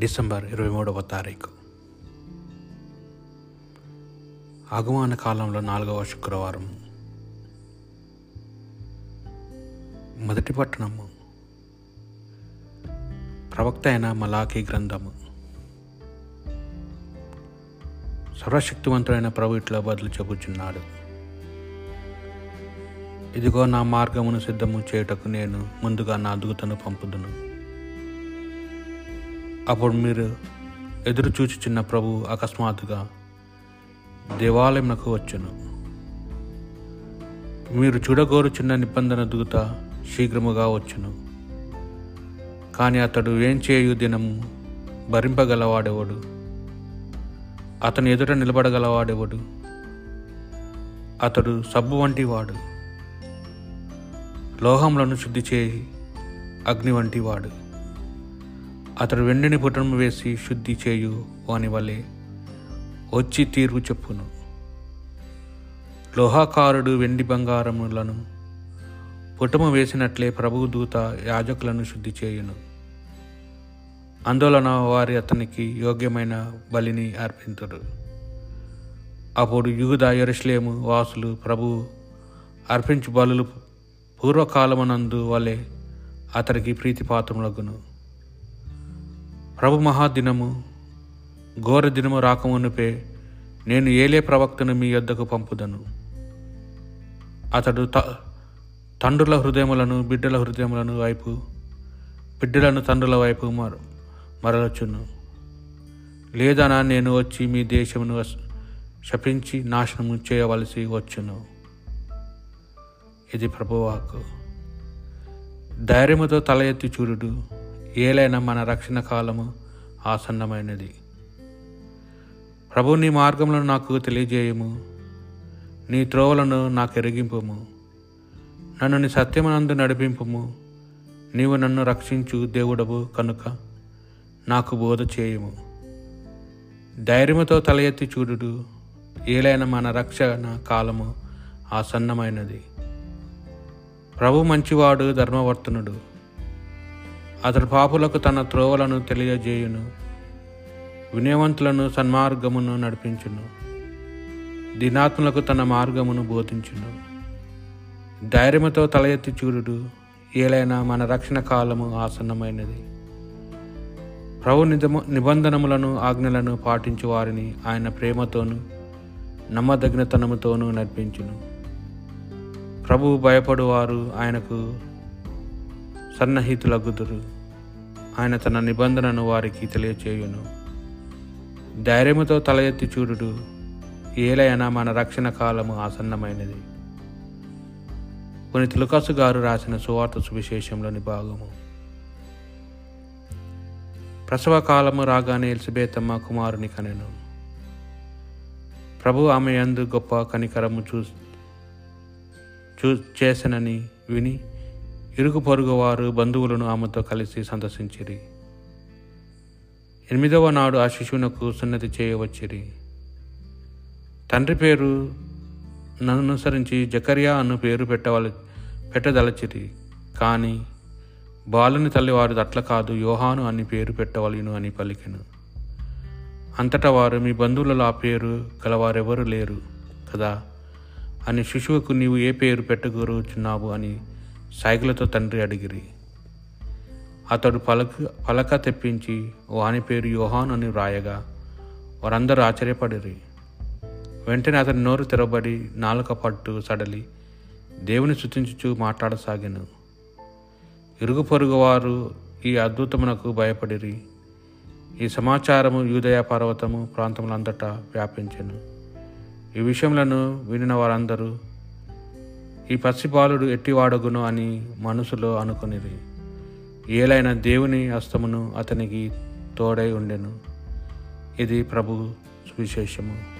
December ఇరవై మూడవ తారీఖు. ఆగమన కాలంలో నాలుగవ శుక్రవారం. మొదటి పట్టణము. ప్రవక్త అయిన మలాఖీ గ్రంథము. సర్వశక్తివంతుడైన ప్రభు ఇట్లా బదులు చెబుచున్నాడు. ఇదిగో నా మార్గమును సిద్ధము చేయుటకు నేను ముందుగా నా అదుగుతను పంపుదును. అప్పుడు మీరు ఎదురు చూచుచున్న ప్రభు అకస్మాత్తుగా దేవాలయమునకు వచ్చును. మీరు చూడగోరుచున్న నిబంధన దూత శీఘ్రముగా వచ్చును. కానీ అతడు ఏం చేయు దినము భరింపగలవాడెవడు? అతని ఎదుట నిలబడగలవాడెవడు? అతడు సబ్బు వంటి వాడు. లోహములను శుద్ధి చేయి అగ్ని వంటి వాడు. అతడు వెండిని పుటము వేసి శుద్ధి చేయు వాని వలె వచ్చి తీర్పు చెప్పును. లోహాకారుడు వెండి బంగారములను పుటము వేసినట్లే ప్రభువు దూత యాజకులను శుద్ధి చేయును. అందువలన వారి అతనికి యోగ్యమైన బలిని అర్పించరు అప్పుడు యూద ఎరుషలేము వాసులు ప్రభు అర్పించు బలులు పూర్వకాలమునందు వలె అతనికి ప్రీతిపాత్రములగును. ప్రభు మహాదినము ఘోర దినము రాకమునుపే నేను ఏలే ప్రవక్తను మీ యొద్దకు పంపుదను. అతడు త తండ్రుల హృదయములను బిడ్డల హృదయములను వైపు బిడ్డలను తండ్రుల వైపు మర మరలచును లేదనా నేను వచ్చి మీ దేశమును శపించి నాశనము చేయవలసి వచ్చును. ఇది ప్రభువాకు ధైర్యముతో తల ఎత్తి చూడుడు. ఏలైనా మన రక్షణ కాలము ఆసన్నమైనది. ప్రభు నీ మార్గములను నాకు తెలియజేయము. నీ త్రోవలను నాకు ఎరిగింపము. నన్ను నీ సత్యమనందు నడిపింపము. నీవు నన్ను రక్షించు దేవుడవు కనుక నాకు బోధ చేయము. ధైర్యముతో తల ఎత్తి చూడుడు. ఏలైన మన రక్షణ కాలము ఆసన్నమైనది. ప్రభు మంచివాడు ధర్మవర్తనుడు. అతడు పాపులకు తన త్రోవలను తెలియజేయును వినయవంతులను సన్మార్గమును నడిపించును దినాత్ములకు తన మార్గమును బోధించును. ధైర్యముతో తల ఎత్తి చూడుడు ఏలైనా మన రక్షణ కాలము ఆసన్నమైనది. ప్రభు నిజము నిబంధనములను ఆజ్ఞలను పాటించు వారిని ఆయన ప్రేమతోనూ నమ్మదగినతనముతోనూ నడిపించును. ప్రభు భయపడువారు ఆయనకు సన్నహితులగుదురు. ఆయన తన నిబంధనను వారికి తెలియచేయును. ధైర్యముతో తల ఎత్తి చూడుడు. ఏలైనా మన రక్షణ కాలము ఆసన్నమైనది. కొన్ని తులకాసు గారు రాసిన సువార్త సువిశేషంలోని భాగము. ప్రసవ కాలము రాగానే ఎలిజబేతమ్మ కుమారుని కనెను. ప్రభు ఆమె యందు గొప్ప కనికరము చూ చూ చేసనని విని ఇరుగు పొరుగు వారు బంధువులను ఆమెతో కలిసి సందర్శించిరి. ఎనిమిదవ నాడు ఆ శిశువునకు సున్నతి చేయవచ్చిరి తండ్రి పేరు ననుసరించి జకర్యా అను పేరు పెట్టవల పెట్టదలచిరి. కానీ బాలుని తల్లివారు అట్ల కాదు యోహాను అని పేరు పెట్టవలను అని పలికెను. అంతటా వారు మీ బంధువులలో ఆ పేరు గలవారెవరు లేరు కదా? అని శిశువుకు నీవు ఏ పేరు పెట్టగూరుచున్నావు అని సైకిలతో తండ్రి అడిగిరి. అతడు పలక పలక తెప్పించి వాని పేరు యోహాన్ అని వ్రాయగా వారందరూ ఆశ్చర్యపడిరి. వెంటనే అతని నోరు తెరబడి నాలుక పట్టు సడలి దేవుని శుతించుచు మాట్లాడసాగాను. ఇరుగు పొరుగు వారు ఈ అద్భుతమునకు భయపడిరి. ఈ సమాచారము యూదయ పర్వతము ప్రాంతములంతటా వ్యాపించెను. ఈ విషయములను వినిన వారందరూ ఈ పసిబాలుడు ఎట్టివాడగును అని మనసులో అనుకునేది ఏలైన దేవుని హస్తమును అతనికి తోడై ఉండెను. ఇది ప్రభు సువిశేషము.